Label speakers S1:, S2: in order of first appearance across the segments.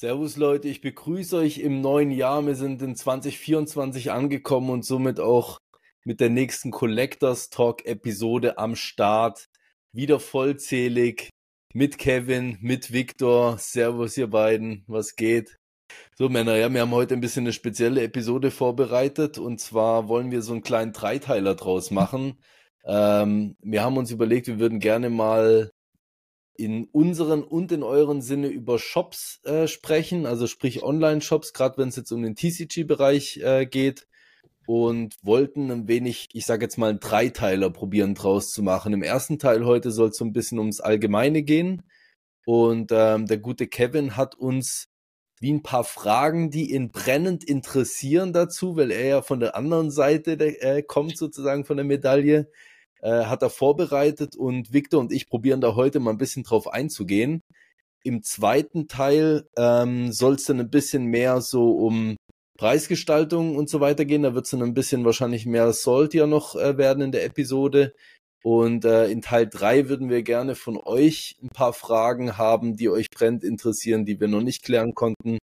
S1: Servus Leute, ich begrüße euch im neuen Jahr. Wir sind in 2024 angekommen und somit auch mit der nächsten Collectors Talk Episode am Start. Wieder vollzählig mit Kevin, mit Victor. Servus ihr beiden, was geht? So Männer, ja, wir haben heute ein bisschen eine spezielle Episode vorbereitet und zwar wollen wir so einen kleinen Dreiteiler draus machen. Ähm, wir haben uns überlegt, wir würden gerne mal in unseren und in euren Sinne über Shops äh, sprechen, also sprich Online-Shops, gerade wenn es jetzt um den TCG-Bereich äh, geht und wollten ein wenig, ich sage jetzt mal, einen Dreiteiler probieren draus zu machen. Im ersten Teil heute soll es so ein bisschen ums Allgemeine gehen und ähm, der gute Kevin hat uns wie ein paar Fragen, die ihn brennend interessieren dazu, weil er ja von der anderen Seite der, äh, kommt sozusagen von der Medaille, äh, hat er vorbereitet und Victor und ich probieren da heute mal ein bisschen drauf einzugehen. Im zweiten Teil ähm, soll es dann ein bisschen mehr so um Preisgestaltung und so weiter gehen. Da wird es dann ein bisschen wahrscheinlich mehr Salt ja noch äh, werden in der Episode. Und äh, in Teil drei würden wir gerne von euch ein paar Fragen haben, die euch brennt interessieren, die wir noch nicht klären konnten,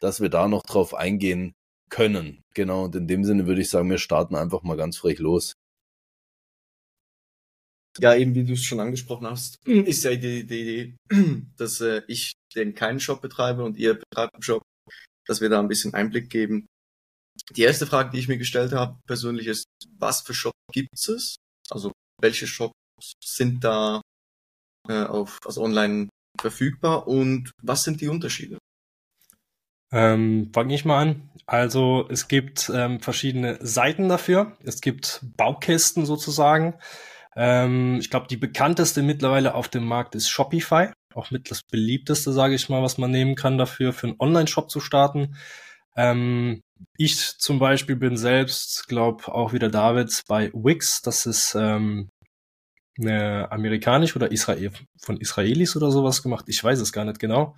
S1: dass wir da noch drauf eingehen können. Genau, und in dem Sinne würde ich sagen, wir starten einfach mal ganz frech los
S2: ja, eben wie du es schon angesprochen hast, ist ja die, Idee, dass äh, ich den keinen Shop betreibe und ihr betreibt einen Shop, dass wir da ein bisschen Einblick geben. Die erste Frage, die ich mir gestellt habe, persönlich ist, was für Shops gibt es? Also welche Shops sind da äh, auf also online verfügbar und was sind die Unterschiede?
S3: Ähm, Fange ich mal an. Also es gibt ähm, verschiedene Seiten dafür. Es gibt Baukästen sozusagen. Ähm, ich glaube, die bekannteste mittlerweile auf dem Markt ist Shopify. Auch mit das beliebteste, sage ich mal, was man nehmen kann dafür, für einen Online-Shop zu starten. Ähm, ich zum Beispiel bin selbst, glaube auch wieder Davids bei Wix. Das ist ähm, eine amerikanisch oder Israel von Israelis oder sowas gemacht. Ich weiß es gar nicht genau.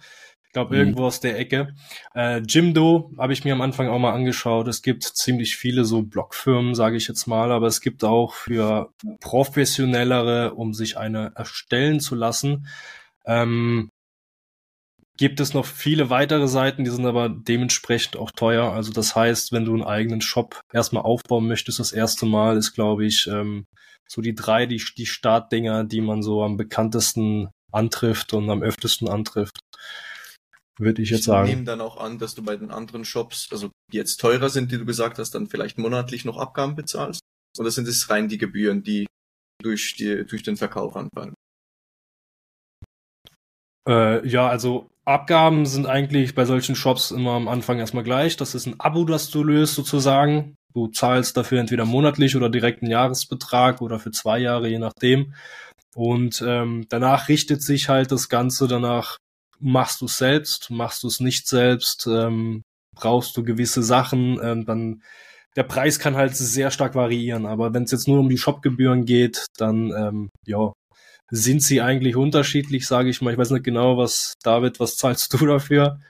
S3: Ich glaube, mhm. irgendwo aus der Ecke. Äh, Jimdo habe ich mir am Anfang auch mal angeschaut. Es gibt ziemlich viele so Blogfirmen, sage ich jetzt mal, aber es gibt auch für professionellere, um sich eine erstellen zu lassen, ähm, gibt es noch viele weitere Seiten, die sind aber dementsprechend auch teuer. Also das heißt, wenn du einen eigenen Shop erstmal aufbauen möchtest, das erste Mal ist, glaube ich, ähm, so die drei, die, die Startdinger, die man so am bekanntesten antrifft und am öftesten antrifft würde ich jetzt sagen. Ich
S2: nehme dann auch an, dass du bei den anderen Shops, also die jetzt teurer sind, die du gesagt hast, dann vielleicht monatlich noch Abgaben bezahlst? Oder sind es rein die Gebühren, die durch, die, durch den Verkauf anfallen?
S3: Äh, ja, also Abgaben sind eigentlich bei solchen Shops immer am Anfang erstmal gleich. Das ist ein Abo, das du löst sozusagen. Du zahlst dafür entweder monatlich oder direkt einen Jahresbetrag oder für zwei Jahre, je nachdem. Und ähm, danach richtet sich halt das Ganze danach, machst du es selbst, machst du es nicht selbst, ähm, brauchst du gewisse Sachen, ähm, dann der Preis kann halt sehr stark variieren. Aber wenn es jetzt nur um die Shopgebühren geht, dann ähm, ja, sind sie eigentlich unterschiedlich, sage ich mal. Ich weiß nicht genau, was David, was zahlst du dafür?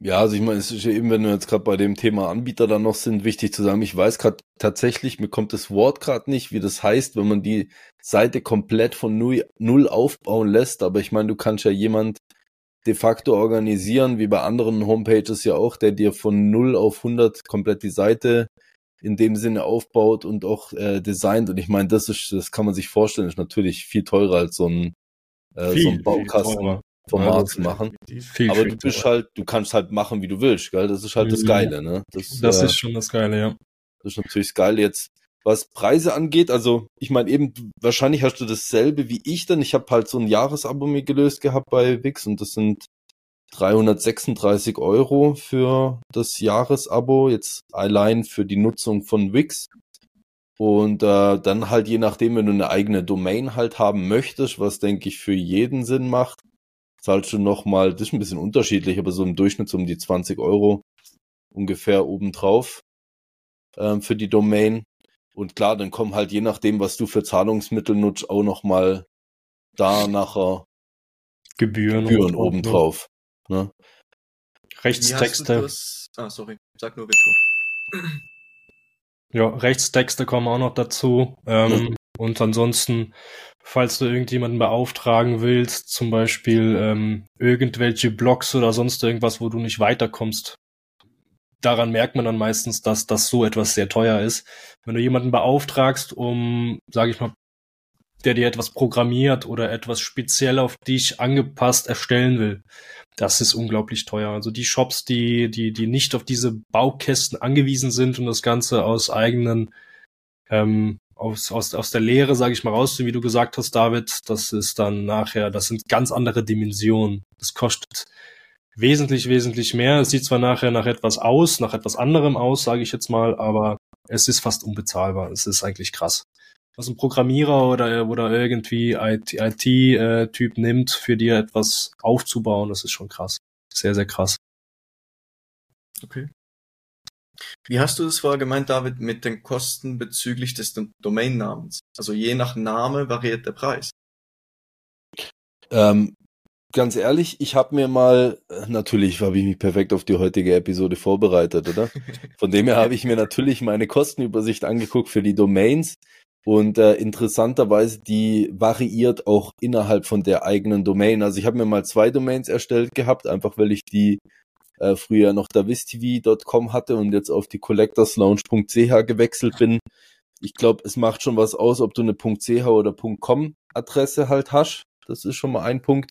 S1: Ja, also ich meine, es ist ja eben, wenn wir jetzt gerade bei dem Thema Anbieter dann noch sind, wichtig zu sagen, ich weiß gerade tatsächlich, mir kommt das Wort gerade nicht, wie das heißt, wenn man die Seite komplett von null, aufbauen lässt, aber ich meine, du kannst ja jemand de facto organisieren, wie bei anderen Homepages ja auch, der dir von null auf 100 komplett die Seite in dem Sinne aufbaut und auch äh, designt. Und ich meine, das ist, das kann man sich vorstellen, ist natürlich viel teurer als so ein, äh, viel, so ein Baukasten. Format zu machen. Viel, aber du bist halt, du kannst halt machen, wie du willst, gell? Das ist halt das Geile, ne?
S3: Das, das äh, ist schon das Geile, ja.
S1: Das ist natürlich das Geile jetzt. Was Preise angeht, also ich meine eben, wahrscheinlich hast du dasselbe wie ich denn. Ich habe halt so ein Jahresabo mir gelöst gehabt bei Wix und das sind 336 Euro für das Jahresabo, jetzt allein für die Nutzung von Wix. Und äh, dann halt je nachdem, wenn du eine eigene Domain halt haben möchtest, was denke ich für jeden Sinn macht, zahlst du nochmal, das ist ein bisschen unterschiedlich, aber so im Durchschnitt so um die 20 Euro ungefähr obendrauf ähm, für die Domain. Und klar, dann kommen halt je nachdem, was du für Zahlungsmittel nutzt, auch nochmal da nachher
S3: Gebühren,
S1: Gebühren obendrauf. Ne?
S3: Rechtstexte.
S2: Ah, sorry, sag nur Victor.
S3: Ja, Rechtstexte kommen auch noch dazu. Ähm, ja. Und ansonsten falls du irgendjemanden beauftragen willst, zum Beispiel ähm, irgendwelche Blogs oder sonst irgendwas, wo du nicht weiterkommst. Daran merkt man dann meistens, dass das so etwas sehr teuer ist. Wenn du jemanden beauftragst, um, sage ich mal, der dir etwas programmiert oder etwas speziell auf dich angepasst erstellen will, das ist unglaublich teuer. Also die Shops, die, die, die nicht auf diese Baukästen angewiesen sind und das Ganze aus eigenen ähm, aus, aus, aus der Lehre, sage ich mal, raus, wie du gesagt hast, David, das ist dann nachher, das sind ganz andere Dimensionen. Das kostet wesentlich, wesentlich mehr. Es sieht zwar nachher nach etwas aus, nach etwas anderem aus, sage ich jetzt mal, aber es ist fast unbezahlbar. Es ist eigentlich krass. Was ein Programmierer oder, oder irgendwie IT-Typ IT, äh, nimmt, für dir etwas aufzubauen, das ist schon krass. Sehr, sehr krass.
S2: Okay. Wie hast du das vorher gemeint, David, mit den Kosten bezüglich des Domainnamens? Also je nach Name variiert der Preis.
S1: Ähm, ganz ehrlich, ich habe mir mal, natürlich habe ich mich perfekt auf die heutige Episode vorbereitet, oder? Von dem her habe ich mir natürlich meine Kostenübersicht angeguckt für die Domains. Und äh, interessanterweise, die variiert auch innerhalb von der eigenen Domain. Also ich habe mir mal zwei Domains erstellt gehabt, einfach weil ich die äh, früher noch davistv.com hatte und jetzt auf die collectorslounge.ch gewechselt bin. Ich glaube, es macht schon was aus, ob du eine .ch oder .com Adresse halt hast. Das ist schon mal ein Punkt.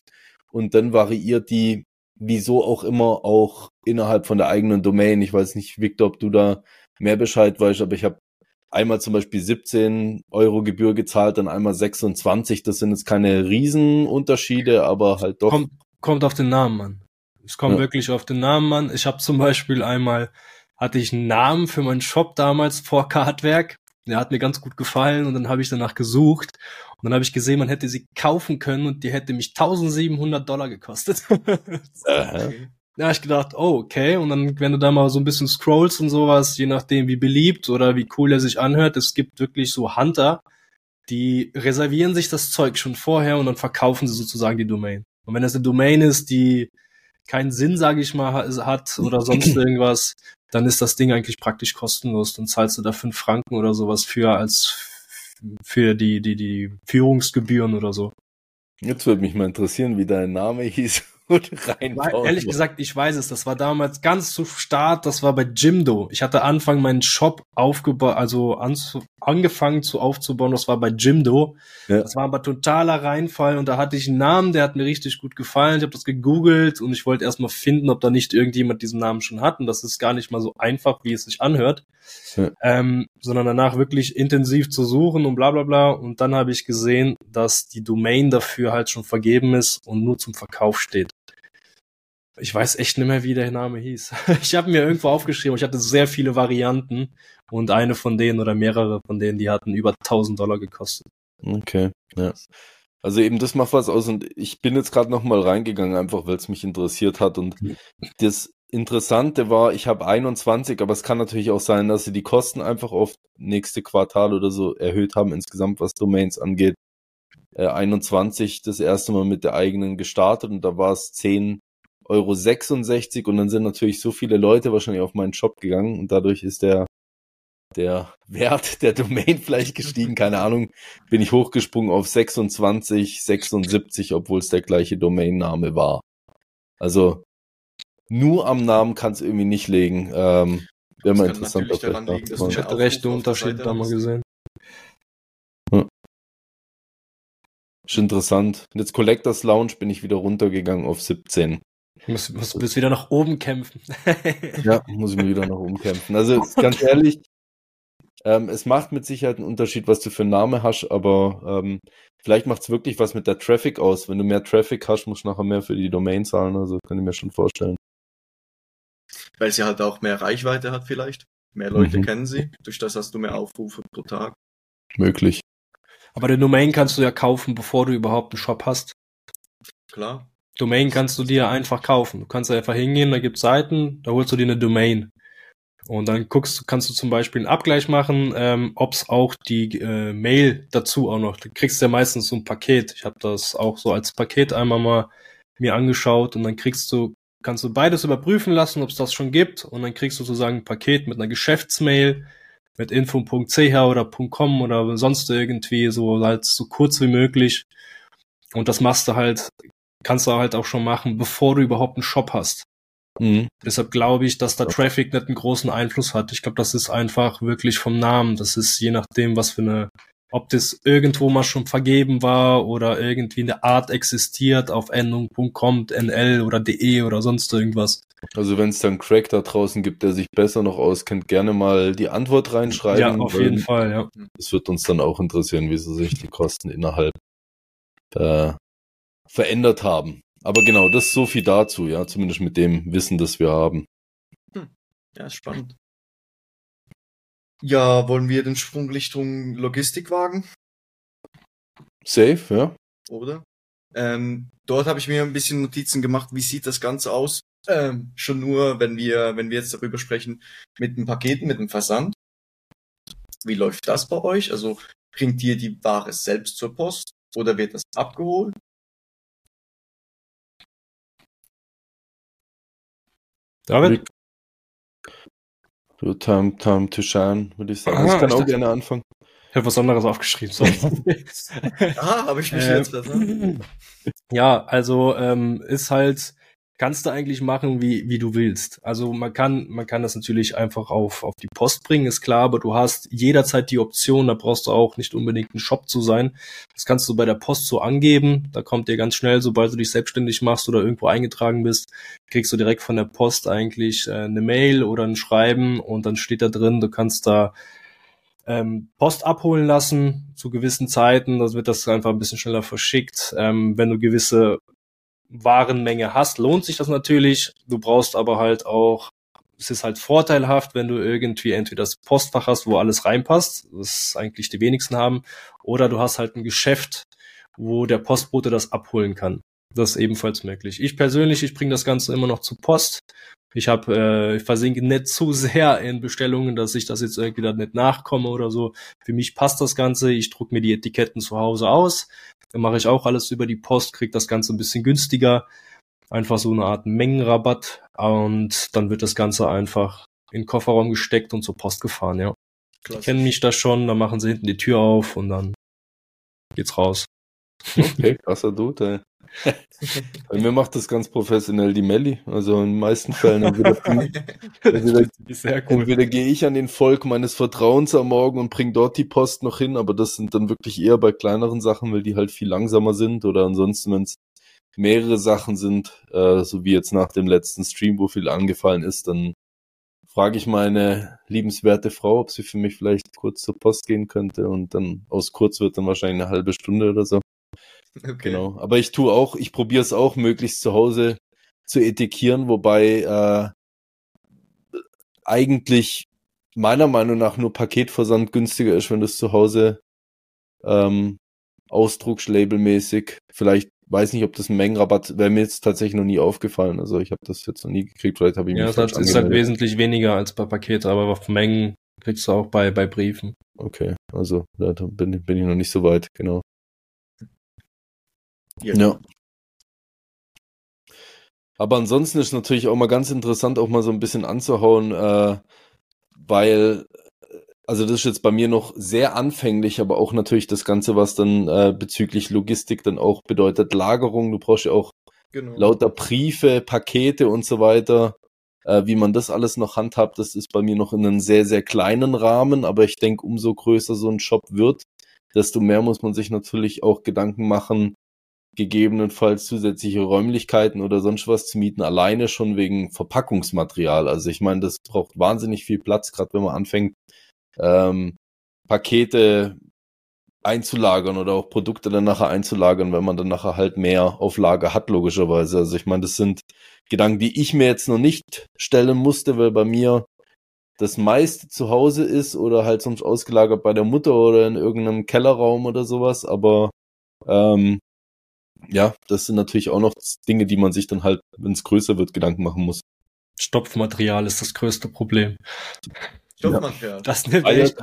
S1: Und dann variiert die, wieso auch immer, auch innerhalb von der eigenen Domain. Ich weiß nicht, Victor, ob du da mehr Bescheid weißt, aber ich habe einmal zum Beispiel 17 Euro Gebühr gezahlt, dann einmal 26. Das sind jetzt keine Riesenunterschiede, aber halt doch.
S3: Kommt, kommt auf den Namen an. Es kommt ja. wirklich auf den Namen an. Ich habe zum Beispiel einmal, hatte ich einen Namen für meinen Shop damals vor Kartwerk. Der hat mir ganz gut gefallen und dann habe ich danach gesucht und dann habe ich gesehen, man hätte sie kaufen können und die hätte mich 1700 Dollar gekostet. okay. Ja, ich gedacht, oh, okay. Und dann, wenn du da mal so ein bisschen scrollst und sowas, je nachdem wie beliebt oder wie cool er sich anhört, es gibt wirklich so Hunter, die reservieren sich das Zeug schon vorher und dann verkaufen sie sozusagen die Domain. Und wenn das eine Domain ist, die keinen Sinn, sage ich mal, hat oder sonst irgendwas, dann ist das Ding eigentlich praktisch kostenlos. Dann zahlst du da fünf Franken oder sowas für als für die, die, die Führungsgebühren oder so.
S1: Jetzt würde mich mal interessieren, wie dein Name hieß
S3: und reinbauen. Ehrlich gesagt, ich weiß es. Das war damals ganz zu Start. Das war bei Jimdo. Ich hatte Anfang meinen Shop aufgebaut, also an, angefangen zu aufzubauen. Das war bei Jimdo. Ja. Das war aber totaler Reinfall und da hatte ich einen Namen, der hat mir richtig gut gefallen. Ich habe das gegoogelt und ich wollte erstmal finden, ob da nicht irgendjemand diesen Namen schon hat. Und das ist gar nicht mal so einfach, wie es sich anhört. Ja. Ähm, sondern danach wirklich intensiv zu suchen und bla bla bla. Und dann habe ich gesehen, dass die Domain dafür halt schon vergeben ist und nur zum Verkauf steht. Ich weiß echt nicht mehr, wie der Name hieß. Ich habe mir irgendwo aufgeschrieben, ich hatte sehr viele Varianten und eine von denen oder mehrere von denen, die hatten über 1000 Dollar gekostet.
S1: Okay, ja. Also eben das macht was aus und ich bin jetzt gerade nochmal reingegangen, einfach weil es mich interessiert hat und mhm. das Interessante war, ich habe 21, aber es kann natürlich auch sein, dass sie die Kosten einfach auf nächste Quartal oder so erhöht haben, insgesamt was Domains angeht. Äh, 21 das erste Mal mit der eigenen gestartet und da war es 10 Euro 66 und dann sind natürlich so viele Leute wahrscheinlich auf meinen Shop gegangen und dadurch ist der der Wert der Domain vielleicht gestiegen, keine Ahnung, bin ich hochgesprungen auf 26, 76, obwohl es der gleiche Domainname war. Also nur am Namen kann es irgendwie nicht legen. Ähm, Wäre mal interessant. Daran liegen,
S3: dass ich hatte recht Unterschied da mal gesehen.
S1: Ja. Ist interessant. Und jetzt Collectors Lounge bin ich wieder runtergegangen auf 17.
S3: Muss, muss, muss wieder nach oben kämpfen.
S1: ja, muss ich mir wieder nach oben kämpfen. Also ganz ehrlich, ähm, es macht mit Sicherheit einen Unterschied, was du für einen Namen hast, aber ähm, vielleicht macht es wirklich was mit der Traffic aus. Wenn du mehr Traffic hast, musst du nachher mehr für die Domain zahlen. Also kann ich mir schon vorstellen.
S2: Weil sie halt auch mehr Reichweite hat vielleicht. Mehr Leute mhm. kennen sie. Durch das hast du mehr Aufrufe pro Tag.
S1: Möglich.
S3: Aber den Domain kannst du ja kaufen, bevor du überhaupt einen Shop hast.
S2: Klar.
S3: Domain kannst du dir einfach kaufen. Du kannst einfach hingehen, da gibt's Seiten, da holst du dir eine Domain. Und dann guckst, kannst du zum Beispiel einen Abgleich machen, ähm, ob es auch die äh, Mail dazu auch noch. Du kriegst ja meistens so ein Paket. Ich habe das auch so als Paket einmal mal mir angeschaut und dann kriegst du, kannst du beides überprüfen lassen, ob es das schon gibt und dann kriegst du sozusagen ein Paket mit einer Geschäftsmail, mit info.ch oder .com oder sonst irgendwie so halt so kurz wie möglich. Und das machst du halt, kannst du halt auch schon machen, bevor du überhaupt einen Shop hast. Mhm. Deshalb glaube ich, dass da Traffic nicht einen großen Einfluss hat. Ich glaube, das ist einfach wirklich vom Namen. Das ist je nachdem, was für eine ob das irgendwo mal schon vergeben war oder irgendwie eine Art existiert auf Endung .com, NL oder DE oder sonst irgendwas.
S1: Also wenn es dann Crack da draußen gibt, der sich besser noch auskennt, gerne mal die Antwort reinschreiben.
S3: Ja, auf jeden Fall, ja.
S1: Es wird uns dann auch interessieren, wie sie sich die Kosten innerhalb äh, verändert haben. Aber genau, das ist so viel dazu, ja, zumindest mit dem Wissen, das wir haben.
S2: Hm. Ja, spannend. Ja, wollen wir den Sprung Richtung Logistik wagen?
S1: Safe, ja.
S2: Oder? Ähm, dort habe ich mir ein bisschen Notizen gemacht, wie sieht das Ganze aus? Ähm, schon nur, wenn wir, wenn wir jetzt darüber sprechen, mit den Paketen, mit dem Versand. Wie läuft das bei euch? Also bringt ihr die Ware selbst zur Post oder wird das abgeholt?
S1: David? Du, time, time to shine, würde ich sagen. Aha, ich kann ich auch gerne anfangen.
S3: Ich habe was anderes aufgeschrieben. So.
S2: ah, habe ich mich äh, jetzt besser.
S3: Ja, also ähm, ist halt kannst du eigentlich machen, wie, wie du willst. Also man kann, man kann das natürlich einfach auf, auf die Post bringen, ist klar, aber du hast jederzeit die Option, da brauchst du auch nicht unbedingt ein Shop zu sein. Das kannst du bei der Post so angeben. Da kommt dir ganz schnell, sobald du dich selbstständig machst oder irgendwo eingetragen bist, kriegst du direkt von der Post eigentlich äh, eine Mail oder ein Schreiben und dann steht da drin, du kannst da ähm, Post abholen lassen zu gewissen Zeiten. Das wird das einfach ein bisschen schneller verschickt. Ähm, wenn du gewisse Warenmenge hast, lohnt sich das natürlich. Du brauchst aber halt auch, es ist halt vorteilhaft, wenn du irgendwie entweder das Postfach hast, wo alles reinpasst, das eigentlich die wenigsten haben, oder du hast halt ein Geschäft, wo der Postbote das abholen kann. Das ist ebenfalls möglich. Ich persönlich, ich bringe das Ganze immer noch zur Post. Ich habe, äh, ich versinke nicht zu sehr in Bestellungen, dass ich das jetzt irgendwie dann nicht nachkomme oder so. Für mich passt das Ganze. Ich druck mir die Etiketten zu Hause aus. Dann mache ich auch alles über die Post, kriege das Ganze ein bisschen günstiger. Einfach so eine Art Mengenrabatt. Und dann wird das Ganze einfach in den Kofferraum gesteckt und zur Post gefahren, ja. Klasse. Die kennen mich da schon, dann machen sie hinten die Tür auf und dann geht's raus.
S1: Okay, krasser Dude, ey. Bei mir macht das ganz professionell die Melli. Also in den meisten Fällen entweder, entweder, cool. entweder gehe ich an den Volk meines Vertrauens am Morgen und bringe dort die Post noch hin, aber das sind dann wirklich eher bei kleineren Sachen, weil die halt viel langsamer sind oder ansonsten, wenn es mehrere Sachen sind, äh, so wie jetzt nach dem letzten Stream, wo viel angefallen ist, dann frage ich meine liebenswerte Frau, ob sie für mich vielleicht kurz zur Post gehen könnte und dann aus kurz wird dann wahrscheinlich eine halbe Stunde oder so. Okay. Genau. Aber ich tue auch, ich probiere es auch möglichst zu Hause zu etikieren, wobei äh, eigentlich meiner Meinung nach nur Paketversand günstiger ist, wenn du es zu Hause ähm, ausdruckst, labelmäßig. Vielleicht weiß nicht, ob das ein Mengenrabatt wäre mir jetzt tatsächlich noch nie aufgefallen. Also ich habe das jetzt noch nie gekriegt. Vielleicht habe ich
S3: ja, mich das ist halt wesentlich weniger als bei Paketen, aber auf Mengen kriegst du auch bei bei Briefen.
S1: Okay, also da bin, bin ich noch nicht so weit, genau. Ja. Aber ansonsten ist natürlich auch mal ganz interessant, auch mal so ein bisschen anzuhauen, äh, weil, also das ist jetzt bei mir noch sehr anfänglich, aber auch natürlich das Ganze, was dann äh, bezüglich Logistik dann auch bedeutet, Lagerung, du brauchst ja auch genau. lauter Briefe, Pakete und so weiter. Äh, wie man das alles noch handhabt, das ist bei mir noch in einem sehr, sehr kleinen Rahmen, aber ich denke, umso größer so ein Shop wird, desto mehr muss man sich natürlich auch Gedanken machen, gegebenenfalls zusätzliche Räumlichkeiten oder sonst was zu mieten, alleine schon wegen Verpackungsmaterial. Also ich meine, das braucht wahnsinnig viel Platz, gerade wenn man anfängt, ähm, Pakete einzulagern oder auch Produkte dann nachher einzulagern, wenn man dann nachher halt mehr auf Lager hat, logischerweise. Also ich meine, das sind Gedanken, die ich mir jetzt noch nicht stellen musste, weil bei mir das meiste zu Hause ist oder halt sonst ausgelagert bei der Mutter oder in irgendeinem Kellerraum oder sowas, aber ähm, ja, das sind natürlich auch noch Dinge, die man sich dann halt, wenn es größer wird, Gedanken machen muss.
S3: Stopfmaterial ist das größte Problem.
S2: Stopfmaterial.
S3: Das nimmt echt,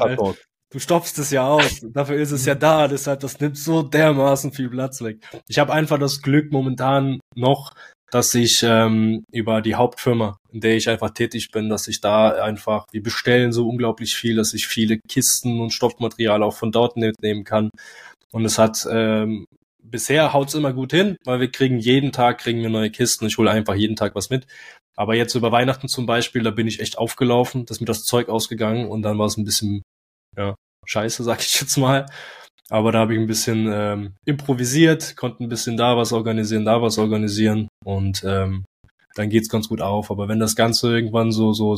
S3: Du stopfst es ja aus. Dafür ist es ja da. Deshalb, das nimmt so dermaßen viel Platz weg. Ich habe einfach das Glück momentan noch, dass ich ähm, über die Hauptfirma, in der ich einfach tätig bin, dass ich da einfach, wir bestellen so unglaublich viel, dass ich viele Kisten und Stoffmaterial auch von dort mitnehmen kann. Und es hat ähm, bisher haut's immer gut hin, weil wir kriegen jeden Tag kriegen wir neue Kisten. Ich hole einfach jeden Tag was mit. Aber jetzt über Weihnachten zum Beispiel, da bin ich echt aufgelaufen, dass mir das Zeug ausgegangen und dann war es ein bisschen ja scheiße, sag ich jetzt mal. Aber da habe ich ein bisschen ähm, improvisiert, konnte ein bisschen da was organisieren, da was organisieren und ähm, dann geht's ganz gut auf. Aber wenn das Ganze irgendwann so so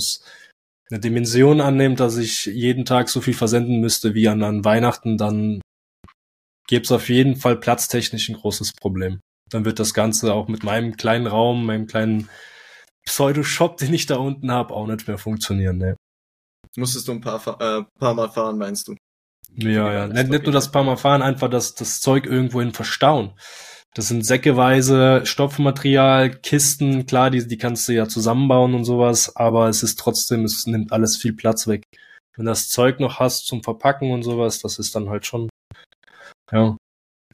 S3: eine Dimension annimmt, dass ich jeden Tag so viel versenden müsste wie an, an Weihnachten, dann gäbe es auf jeden Fall platztechnisch ein großes Problem. Dann wird das Ganze auch mit meinem kleinen Raum, meinem kleinen Pseudo-Shop, den ich da unten habe, auch nicht mehr funktionieren. Ne.
S2: Musstest du ein paar, äh, paar Mal fahren, meinst du?
S3: Ja, ja. Nicht, nicht nur das paar Mal fahren, einfach das, das Zeug irgendwohin verstauen. Das sind säckeweise Stoffmaterial, Kisten, klar, die, die kannst du ja zusammenbauen und sowas, aber es ist trotzdem, es nimmt alles viel Platz weg. Wenn das Zeug noch hast zum Verpacken und sowas, das ist dann halt schon, ja.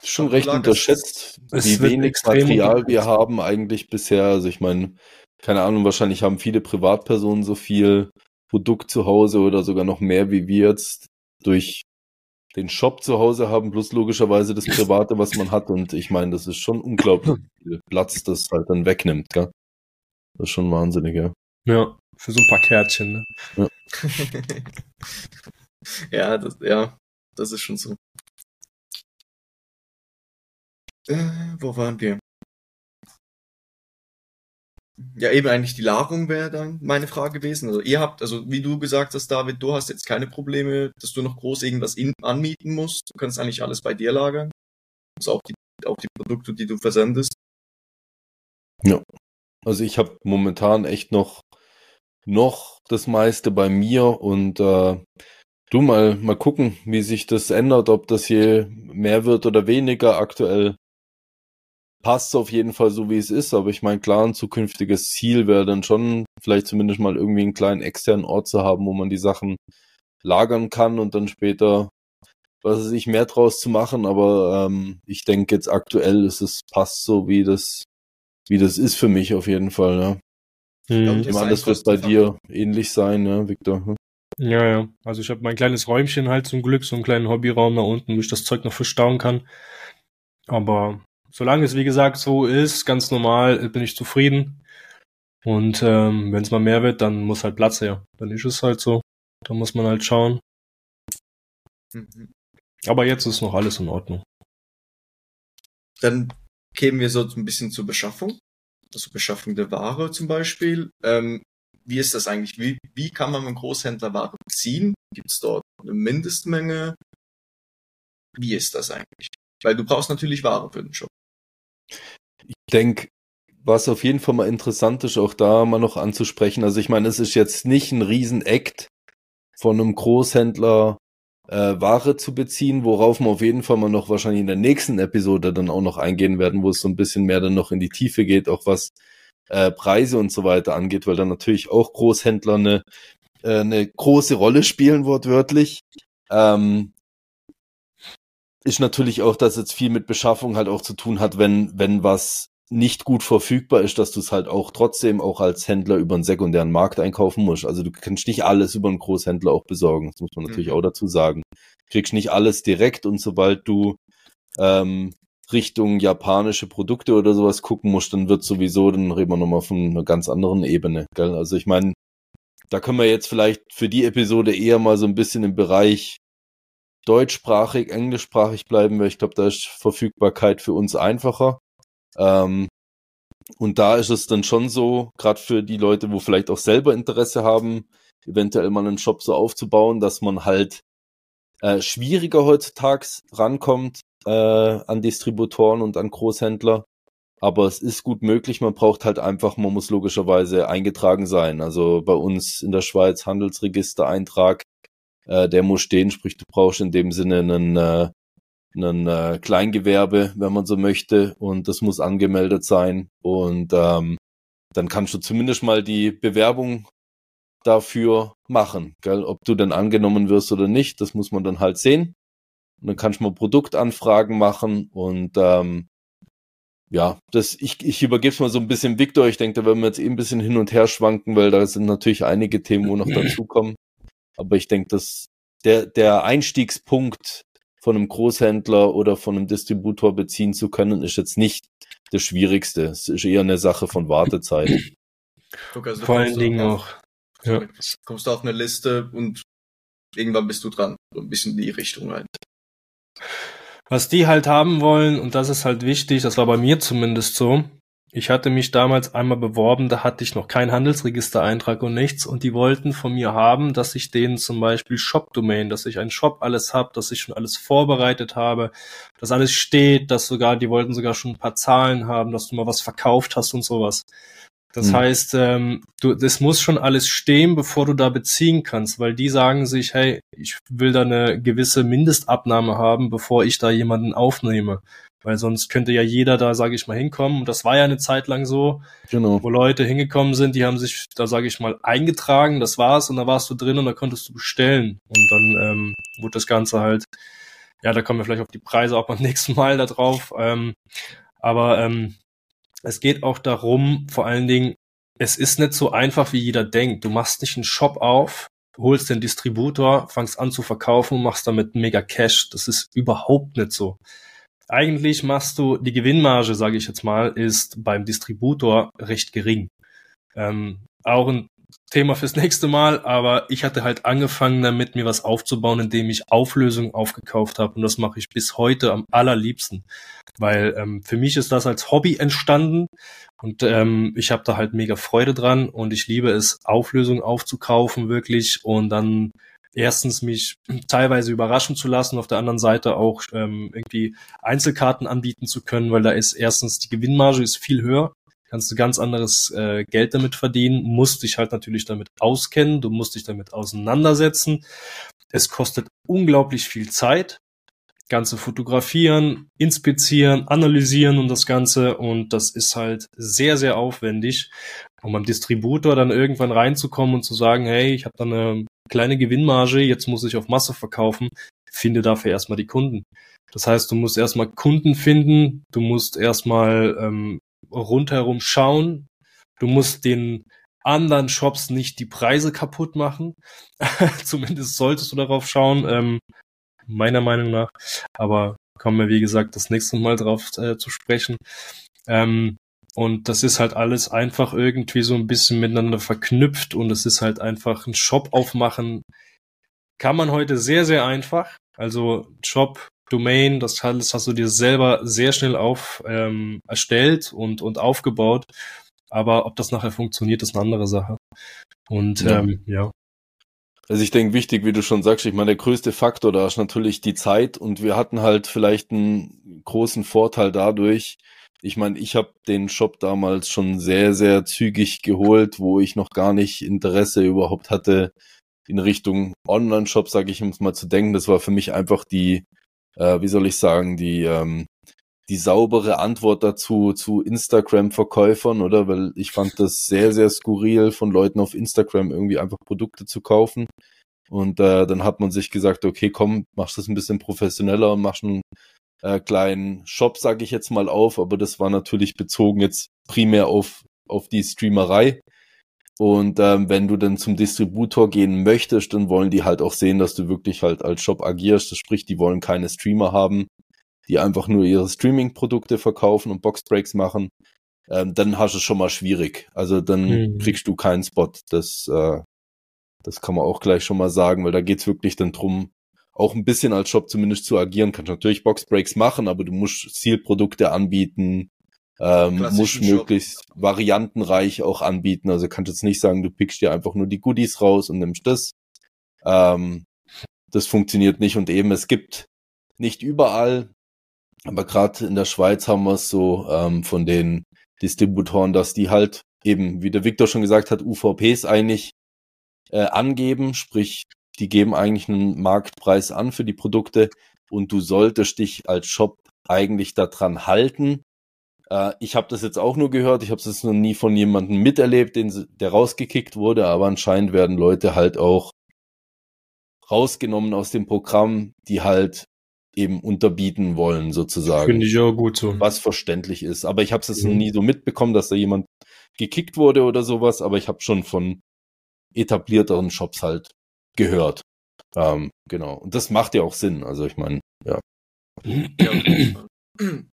S1: Schon recht unterschätzt, wie wenig Material wir haben eigentlich bisher. Also ich meine, keine Ahnung, wahrscheinlich haben viele Privatpersonen so viel Produkt zu Hause oder sogar noch mehr wie wir jetzt durch den Shop zu Hause haben, plus logischerweise das Private, was man hat. Und ich meine, das ist schon unglaublich viel Platz, das halt dann wegnimmt, gell? Das ist schon wahnsinnig, ja.
S3: Ja, für so ein paar Kärtchen, ne?
S2: Ja, ja, das, ja, das ist schon so. Äh, wo waren wir? Ja, eben eigentlich die Lagerung wäre dann meine Frage gewesen. Also ihr habt, also wie du gesagt hast, David, du hast jetzt keine Probleme, dass du noch groß irgendwas in, anmieten musst. Du kannst eigentlich alles bei dir lagern. Also auch die, auch die Produkte, die du versendest.
S1: Ja. Also ich habe momentan echt noch, noch das meiste bei mir und äh, du mal, mal gucken, wie sich das ändert, ob das hier mehr wird oder weniger. Aktuell passt auf jeden Fall so, wie es ist. Aber ich meine, klar, ein zukünftiges Ziel wäre dann schon, vielleicht zumindest mal irgendwie einen kleinen externen Ort zu haben, wo man die Sachen lagern kann und dann später, was weiß ich, mehr draus zu machen. Aber ähm, ich denke jetzt aktuell ist es passt so, wie das, wie das ist für mich auf jeden Fall. Ja. Hm. Ich meine, das wird bei dir ähnlich sein, ja, Victor. Hm?
S3: Ja, ja. Also ich habe mein kleines Räumchen halt zum Glück, so einen kleinen Hobbyraum da unten, wo ich das Zeug noch verstauen kann. Aber solange es wie gesagt so ist, ganz normal, bin ich zufrieden. Und ähm, wenn es mal mehr wird, dann muss halt Platz her. Dann ist es halt so. Da muss man halt schauen. Mhm. Aber jetzt ist noch alles in Ordnung.
S2: Dann kämen wir so ein bisschen zur Beschaffung. Also Beschaffung der Ware zum Beispiel. Ähm, wie ist das eigentlich? Wie, wie kann man einen Großhändler Ware beziehen? Gibt es dort eine Mindestmenge? Wie ist das eigentlich? Weil du brauchst natürlich Ware für den Shop.
S1: Ich denke, was auf jeden Fall mal interessant ist, auch da mal noch anzusprechen. Also ich meine, es ist jetzt nicht ein Riesen-Act von einem Großhändler äh, Ware zu beziehen, worauf wir auf jeden Fall mal noch wahrscheinlich in der nächsten Episode dann auch noch eingehen werden, wo es so ein bisschen mehr dann noch in die Tiefe geht, auch was äh, Preise und so weiter angeht, weil dann natürlich auch Großhändler eine, äh, eine große Rolle spielen, wortwörtlich. Ähm, ist natürlich auch, dass jetzt viel mit Beschaffung halt auch zu tun hat, wenn, wenn was nicht gut verfügbar ist, dass du es halt auch trotzdem auch als Händler über einen sekundären Markt einkaufen musst. Also du kannst nicht alles über einen Großhändler auch besorgen. Das muss man natürlich mhm. auch dazu sagen. Du kriegst nicht alles direkt und sobald du ähm, Richtung japanische Produkte oder sowas gucken musst, dann wird sowieso, dann reden wir nochmal von einer ganz anderen Ebene. Gell? Also ich meine, da können wir jetzt vielleicht für die Episode eher mal so ein bisschen im Bereich deutschsprachig, englischsprachig bleiben, weil ich glaube, da ist Verfügbarkeit für uns einfacher. Ähm, und da ist es dann schon so, gerade für die Leute, wo vielleicht auch selber Interesse haben, eventuell mal einen Shop so aufzubauen, dass man halt äh, schwieriger heutzutage rankommt äh, an Distributoren und an Großhändler. Aber es ist gut möglich, man braucht halt einfach, man muss logischerweise eingetragen sein. Also bei uns in der Schweiz Handelsregistereintrag äh, der muss stehen, sprich du brauchst in dem Sinne einen, äh, einen äh, Kleingewerbe, wenn man so möchte, und das muss angemeldet sein. Und ähm, dann kannst du zumindest mal die Bewerbung dafür machen. Gell? Ob du dann angenommen wirst oder nicht, das muss man dann halt sehen. Und dann kannst du mal Produktanfragen machen und ähm, ja, das, ich, ich übergebe es mal so ein bisschen Victor. Ich denke, da werden wir jetzt eh ein bisschen hin und her schwanken, weil da sind natürlich einige Themen, wo noch dazukommen. Aber ich denke, dass der, der Einstiegspunkt von einem Großhändler oder von einem Distributor beziehen zu können, ist jetzt nicht das Schwierigste. Es ist eher eine Sache von Wartezeit.
S3: Okay, also Vor allen Dingen auch.
S2: Ja. Kommst du auf eine Liste und irgendwann bist du dran. So ein bisschen in die Richtung halt.
S3: Was die halt haben wollen, und das ist halt wichtig, das war bei mir zumindest so, ich hatte mich damals einmal beworben, da hatte ich noch keinen Handelsregistereintrag und nichts und die wollten von mir haben, dass ich denen zum Beispiel Shop-Domain, dass ich einen Shop alles habe, dass ich schon alles vorbereitet habe, dass alles steht, dass sogar, die wollten sogar schon ein paar Zahlen haben, dass du mal was verkauft hast und sowas. Das mhm. heißt, ähm, du, das muss schon alles stehen, bevor du da beziehen kannst, weil die sagen sich, hey, ich will da eine gewisse Mindestabnahme haben, bevor ich da jemanden aufnehme. Weil sonst könnte ja jeder da, sage ich mal, hinkommen. Und das war ja eine Zeit lang so, genau. wo Leute hingekommen sind, die haben sich da, sage ich mal, eingetragen, das war's, und da warst du drin und da konntest du bestellen. Und dann ähm, wurde das Ganze halt, ja, da kommen wir vielleicht auf die Preise auch beim nächsten Mal da drauf. Ähm, aber ähm, es geht auch darum, vor allen Dingen, es ist nicht so einfach, wie jeder denkt. Du machst nicht einen Shop auf, holst den Distributor, fangst an zu verkaufen und machst damit mega Cash. Das ist überhaupt nicht so eigentlich machst du, die Gewinnmarge, sage ich jetzt mal, ist beim Distributor recht gering. Ähm, auch ein Thema fürs nächste Mal, aber ich hatte halt angefangen damit, mir was aufzubauen, indem ich Auflösungen aufgekauft habe. Und das mache ich bis heute am allerliebsten, weil ähm, für mich ist das als Hobby entstanden. Und ähm, ich habe da halt mega Freude dran. Und ich liebe es, Auflösungen aufzukaufen wirklich. Und dann erstens mich teilweise überraschen zu lassen, auf der anderen Seite auch ähm, irgendwie Einzelkarten anbieten zu können, weil da ist erstens die Gewinnmarge ist viel höher, kannst du ganz anderes äh, Geld damit verdienen, musst dich halt natürlich damit auskennen, du musst dich damit auseinandersetzen. Es kostet unglaublich viel Zeit, Ganze fotografieren, inspizieren, analysieren und das Ganze und das ist halt sehr, sehr aufwendig. Um beim Distributor dann irgendwann reinzukommen und zu sagen, hey, ich habe da eine kleine Gewinnmarge, jetzt muss ich auf Masse verkaufen, finde dafür erstmal die Kunden. Das heißt, du musst erstmal Kunden finden, du musst erstmal ähm, rundherum schauen, du musst den anderen Shops nicht die Preise kaputt machen. Zumindest solltest du darauf schauen, ähm, meiner Meinung nach. Aber kommen wir, wie gesagt, das nächste Mal drauf äh, zu sprechen. Ähm, und das ist halt alles einfach irgendwie so ein bisschen miteinander verknüpft und es ist halt einfach ein Shop aufmachen. Kann man heute sehr, sehr einfach. Also Shop, Domain, das alles hast du dir selber sehr schnell auf ähm, erstellt und, und aufgebaut. Aber ob das nachher funktioniert, ist eine andere Sache. Und ja. Ähm, ja.
S1: Also ich denke, wichtig, wie du schon sagst, ich meine, der größte Faktor da ist natürlich die Zeit und wir hatten halt vielleicht einen großen Vorteil dadurch, ich meine, ich habe den Shop damals schon sehr, sehr zügig geholt, wo ich noch gar nicht Interesse überhaupt hatte, in Richtung Online-Shop, sage ich, es mal zu denken. Das war für mich einfach die, äh, wie soll ich sagen, die, ähm, die saubere Antwort dazu zu Instagram-Verkäufern, oder? Weil ich fand das sehr, sehr skurril, von Leuten auf Instagram irgendwie einfach Produkte zu kaufen. Und äh, dann hat man sich gesagt, okay, komm, machst das ein bisschen professioneller und machst einen äh, kleinen Shop, sage ich jetzt mal, auf, aber das war natürlich bezogen jetzt primär auf, auf die Streamerei. Und ähm, wenn du dann zum Distributor gehen möchtest, dann wollen die halt auch sehen, dass du wirklich halt als Shop agierst. Das sprich, die wollen keine Streamer haben, die einfach nur ihre Streaming-Produkte verkaufen und Boxbreaks machen. Ähm, dann hast du es schon mal schwierig. Also dann mhm. kriegst du keinen Spot. Das, äh, das kann man auch gleich schon mal sagen, weil da geht's wirklich dann drum, auch ein bisschen als Shop zumindest zu agieren. Kannst natürlich Boxbreaks machen, aber du musst Zielprodukte anbieten, ähm, musst möglichst Shop. variantenreich auch anbieten. Also kannst jetzt nicht sagen, du pickst dir einfach nur die Goodies raus und nimmst das. Ähm, das funktioniert nicht und eben es gibt nicht überall, aber gerade in der Schweiz haben wir es so ähm, von den Distributoren, dass die halt eben, wie der Victor schon gesagt hat, UVPs eigentlich äh, angeben, sprich die geben eigentlich einen Marktpreis an für die Produkte und du solltest dich als Shop eigentlich daran halten. Äh, ich habe das jetzt auch nur gehört, ich habe es noch nie von jemandem miterlebt, den, der rausgekickt wurde, aber anscheinend werden Leute halt auch rausgenommen aus dem Programm, die halt eben unterbieten wollen, sozusagen.
S3: Finde ich auch gut so.
S1: Was verständlich ist. Aber ich habe es jetzt
S3: Mhm.
S1: nie so mitbekommen, dass da jemand gekickt wurde oder sowas, aber ich habe schon von etablierteren Shops halt gehört. Ähm, genau. Und das macht ja auch Sinn. Also ich meine, ja.
S2: Ja, auf jeden Fall.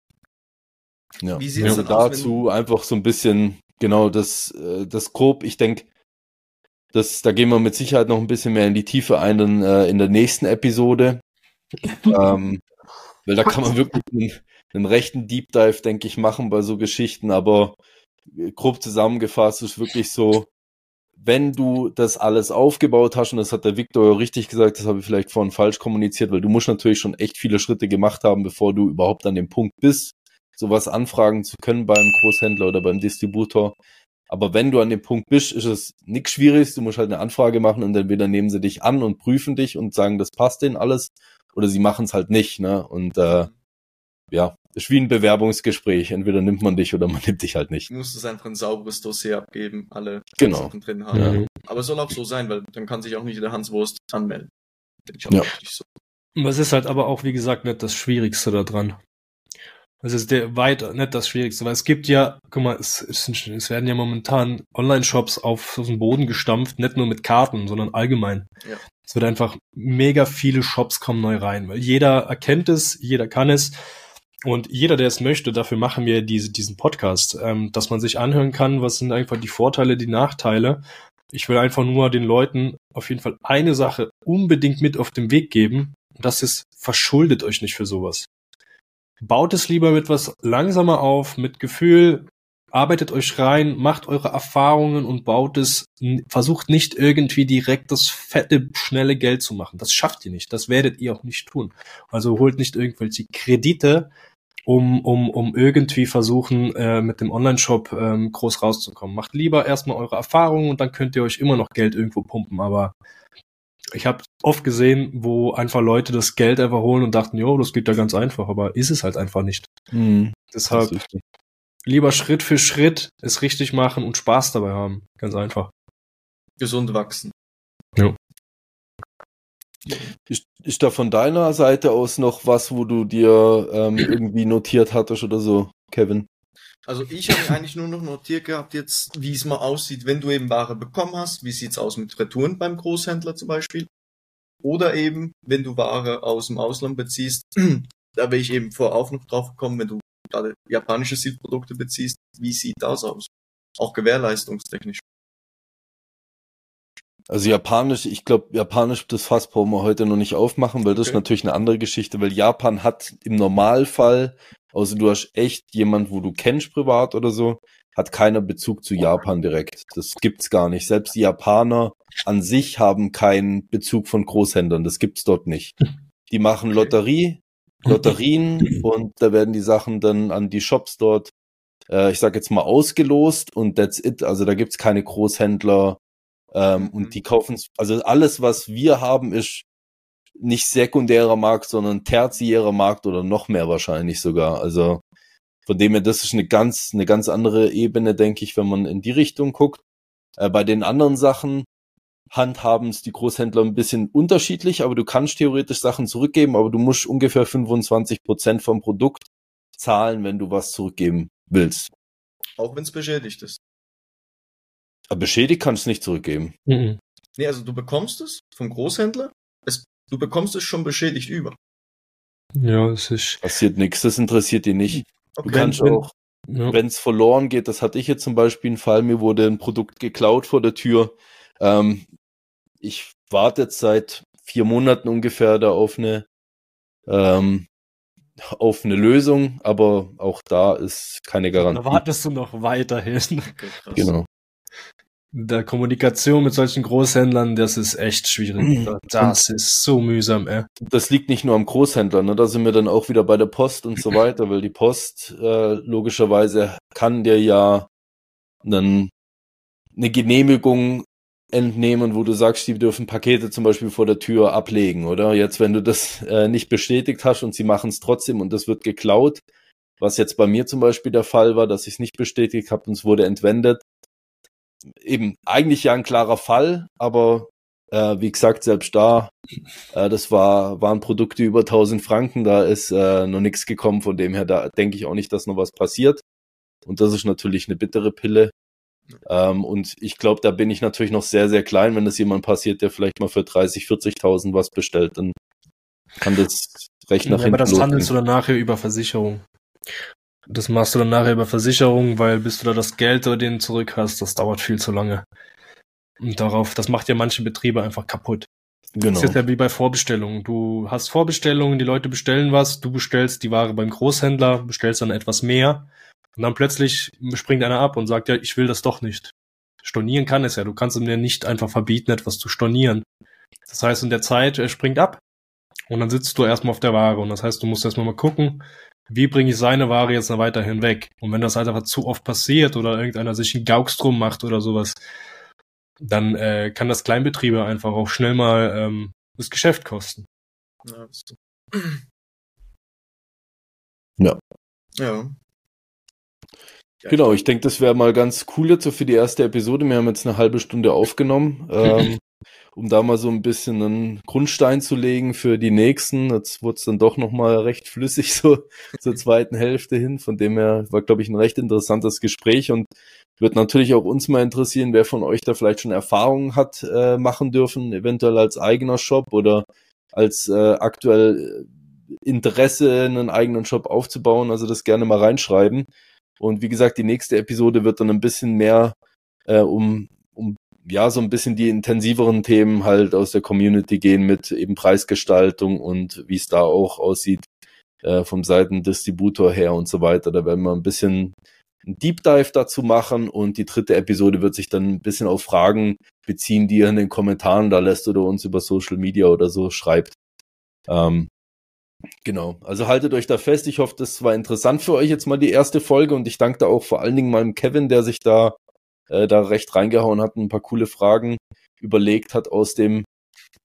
S1: ja.
S2: Wie
S1: also
S2: denn aus,
S1: dazu einfach so ein bisschen, genau, das, äh, das grob, ich denke, das, da gehen wir mit Sicherheit noch ein bisschen mehr in die Tiefe ein dann, äh, in der nächsten Episode. ähm, weil da kann man wirklich einen, einen rechten Deep Dive, denke ich, machen bei so Geschichten, aber äh, grob zusammengefasst ist wirklich so, wenn du das alles aufgebaut hast, und das hat der Victor richtig gesagt, das habe ich vielleicht vorhin falsch kommuniziert, weil du musst natürlich schon echt viele Schritte gemacht haben, bevor du überhaupt an dem Punkt bist, sowas anfragen zu können beim Großhändler oder beim Distributor. Aber wenn du an dem Punkt bist, ist es nichts Schwieriges. Du musst halt eine Anfrage machen und entweder nehmen sie dich an und prüfen dich und sagen, das passt denen alles, oder sie machen es halt nicht. Ne? Und äh, ja, ist wie ein Bewerbungsgespräch. Entweder nimmt man dich oder man nimmt dich halt nicht.
S2: Du musst es einfach ein sauberes Dossier abgeben, alle
S1: Genau.
S2: Sachen drin haben.
S3: Ja.
S2: Aber es soll auch so sein, weil dann kann sich auch nicht der Hans Wurst anmelden. Finde ich auch
S1: Ja.
S2: richtig so.
S3: Was ist halt aber auch, wie gesagt, nicht das Schwierigste daran. Es ist der weit nicht das Schwierigste, weil es gibt ja, guck mal, es, es, sind- es werden ja momentan Online-Shops auf, auf den Boden gestampft, nicht nur mit Karten, sondern allgemein.
S2: Ja.
S3: Es wird einfach mega viele Shops kommen neu rein, weil jeder erkennt es, jeder kann es. Und jeder, der es möchte, dafür machen wir diese, diesen Podcast, ähm, dass man sich anhören kann, was sind einfach die Vorteile, die Nachteile. Ich will einfach nur den Leuten auf jeden Fall eine Sache unbedingt mit auf den Weg geben. Und das ist, verschuldet euch nicht für sowas. Baut es lieber mit was langsamer auf, mit Gefühl, arbeitet euch rein, macht eure Erfahrungen und baut es, versucht nicht irgendwie direkt das fette, schnelle Geld zu machen. Das schafft ihr nicht. Das werdet ihr auch nicht tun. Also holt nicht irgendwelche Kredite, um, um, um irgendwie versuchen, äh, mit dem Online-Shop ähm, groß rauszukommen. Macht lieber erstmal eure Erfahrungen und dann könnt ihr euch immer noch Geld irgendwo pumpen. Aber ich habe oft gesehen, wo einfach Leute das Geld einfach holen und dachten, jo, das geht ja ganz einfach, aber ist es halt einfach nicht.
S1: Mhm.
S3: Deshalb lieber Schritt für Schritt es richtig machen und Spaß dabei haben. Ganz einfach.
S2: Gesund wachsen.
S1: Ist, ist da von deiner Seite aus noch was, wo du dir ähm, irgendwie notiert hattest oder so, Kevin?
S2: Also ich habe eigentlich nur noch notiert gehabt jetzt, wie es mal aussieht, wenn du eben Ware bekommen hast. Wie sieht's aus mit Retouren beim Großhändler zum Beispiel? Oder eben, wenn du Ware aus dem Ausland beziehst, da wäre ich eben vorher auch noch drauf gekommen, wenn du gerade japanische Silprodukte beziehst, wie sieht das aus? Auch gewährleistungstechnisch.
S1: Also Japanisch, ich glaube, Japanisch, das Fass brauchen wir heute noch nicht aufmachen, weil das ist natürlich eine andere Geschichte, weil Japan hat im Normalfall, außer du hast echt jemand, wo du kennst privat oder so, hat keiner Bezug zu Japan direkt. Das gibt's gar nicht. Selbst die Japaner an sich haben keinen Bezug von Großhändlern. Das gibt's dort nicht. Die machen. Lotterie, Lotterien und da werden die Sachen dann an die Shops dort, äh, ich sag jetzt mal, ausgelost und that's it. Also da gibt's keine Großhändler ähm,
S2: Mhm.
S1: und die kaufen, also alles, was wir haben, ist nicht sekundärer Markt, sondern tertiärer Markt oder noch mehr wahrscheinlich sogar. Also von dem her, das ist eine ganz, eine ganz andere Ebene, denke ich, wenn man in die Richtung guckt. Äh, bei den anderen Sachen handhaben es die Großhändler ein bisschen unterschiedlich, aber du kannst theoretisch Sachen zurückgeben, aber du musst ungefähr 25 Prozent vom Produkt zahlen, wenn du was zurückgeben willst.
S2: Auch wenn es beschädigt ist.
S1: Aber beschädigt kannst du nicht zurückgeben.
S3: Mhm.
S2: Nee, also du bekommst es vom Großhändler, es, du bekommst es schon beschädigt über.
S3: Ja, es ist.
S1: Passiert nichts, das interessiert die nicht. Du
S2: Okay.
S1: kannst
S3: wenn-
S1: auch,
S3: Ja.
S1: wenn es verloren geht, das hatte ich jetzt zum Beispiel einen Fall, mir wurde ein Produkt geklaut vor der Tür. Ähm, ich warte jetzt seit vier Monaten ungefähr da auf eine, ähm, auf eine Lösung, aber auch da ist keine
S3: Da
S1: Garantie.
S3: wartest du noch weiterhin.
S2: Okay.
S1: Genau.
S3: Der Kommunikation mit solchen Großhändlern, das ist echt schwierig.
S1: Mhm.
S3: Das ist so mühsam, ey.
S1: Das liegt nicht nur am Großhändler, ne? da sind wir dann auch wieder bei der Post und so weiter, weil die Post äh, logischerweise kann dir ja einen, eine Genehmigung entnehmen, wo du sagst, die dürfen Pakete zum Beispiel vor der Tür ablegen, oder? Jetzt, wenn du das äh, nicht bestätigt hast und sie machen es trotzdem und das wird geklaut, was jetzt bei mir zum Beispiel der Fall war, dass ich es nicht bestätigt habe und es wurde entwendet. Eben eigentlich ja ein klarer Fall, aber Äh, wie gesagt, selbst da, äh, das war, waren Produkte über 1000 Franken, da ist äh, noch nichts gekommen, von dem her, da denke ich auch nicht, dass noch was passiert. Und das ist natürlich eine bittere Pille. Ähm, und ich glaube, da bin ich natürlich noch sehr, sehr klein. Wenn das jemand passiert, der vielleicht mal für 30, 40.000 was bestellt, dann kann das recht nach ja, hinten
S3: Aber das handelst du dann nachher über Versicherung. Das machst du dann nachher über Versicherung, weil bis du da das Geld oder den zurück hast, das dauert viel zu lange. Und darauf, das macht ja manche Betriebe einfach kaputt. Genau. Das ist ja wie bei Vorbestellungen. Du hast Vorbestellungen, die Leute bestellen was, du bestellst die Ware beim Großhändler, bestellst dann etwas mehr und dann plötzlich springt einer ab und sagt, ja, ich will das doch nicht. Stornieren kann es ja. Du kannst ihm ja nicht einfach verbieten, etwas zu stornieren. Das heißt, in der Zeit, er springt ab und dann sitzt du erstmal auf der Ware. Und das heißt, du musst erstmal mal gucken, wie bringe ich seine Ware jetzt noch weiterhin weg? Und wenn das halt einfach zu oft passiert oder irgendeiner sich einen Gauks drum macht oder sowas, dann äh, kann das Kleinbetriebe einfach auch schnell mal ähm, das Geschäft kosten.
S2: Ja. Ja.
S1: Genau, ich denke, das wäre mal ganz cool jetzt so für die erste Episode. Wir haben jetzt eine halbe Stunde aufgenommen, ähm, um da mal so ein bisschen einen Grundstein zu legen für die nächsten. Jetzt wurde es dann doch nochmal recht flüssig so zur zweiten Hälfte hin. Von dem her war, glaube ich, ein recht interessantes Gespräch und wird natürlich auch uns mal interessieren, wer von euch da vielleicht schon Erfahrungen hat äh, machen dürfen, eventuell als eigener Shop oder als äh, aktuell Interesse, einen eigenen Shop aufzubauen. Also das gerne mal reinschreiben. Und wie gesagt, die nächste Episode wird dann ein bisschen mehr äh, um, um ja so ein bisschen die intensiveren Themen halt aus der Community gehen mit eben Preisgestaltung und wie es da auch aussieht äh, vom Seitendistributor her und so weiter. Da werden wir ein bisschen ein Deep Dive dazu machen und die dritte Episode wird sich dann ein bisschen auf Fragen beziehen, die ihr in den Kommentaren da lässt oder uns über Social Media oder so schreibt. Ähm, Genau, also haltet euch da fest. Ich hoffe, das war interessant für euch jetzt mal die erste Folge und ich danke da auch vor allen Dingen meinem Kevin, der sich da, äh, da recht reingehauen hat, ein paar coole Fragen überlegt hat aus dem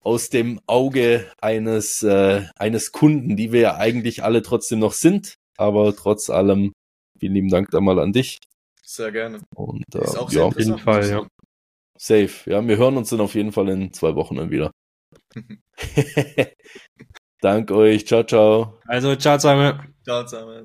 S1: aus dem Auge eines äh, eines Kunden, die wir ja eigentlich alle trotzdem noch sind, aber trotz allem vielen lieben Dank da mal an dich.
S2: Sehr gerne.
S1: Und äh, Ist auch ja, auf jeden Fall, ja. Safe. Ja, wir hören uns dann auf jeden Fall in zwei Wochen dann wieder. Dank euch. Ciao, ciao.
S3: Also, ciao zusammen.
S2: Ciao zusammen.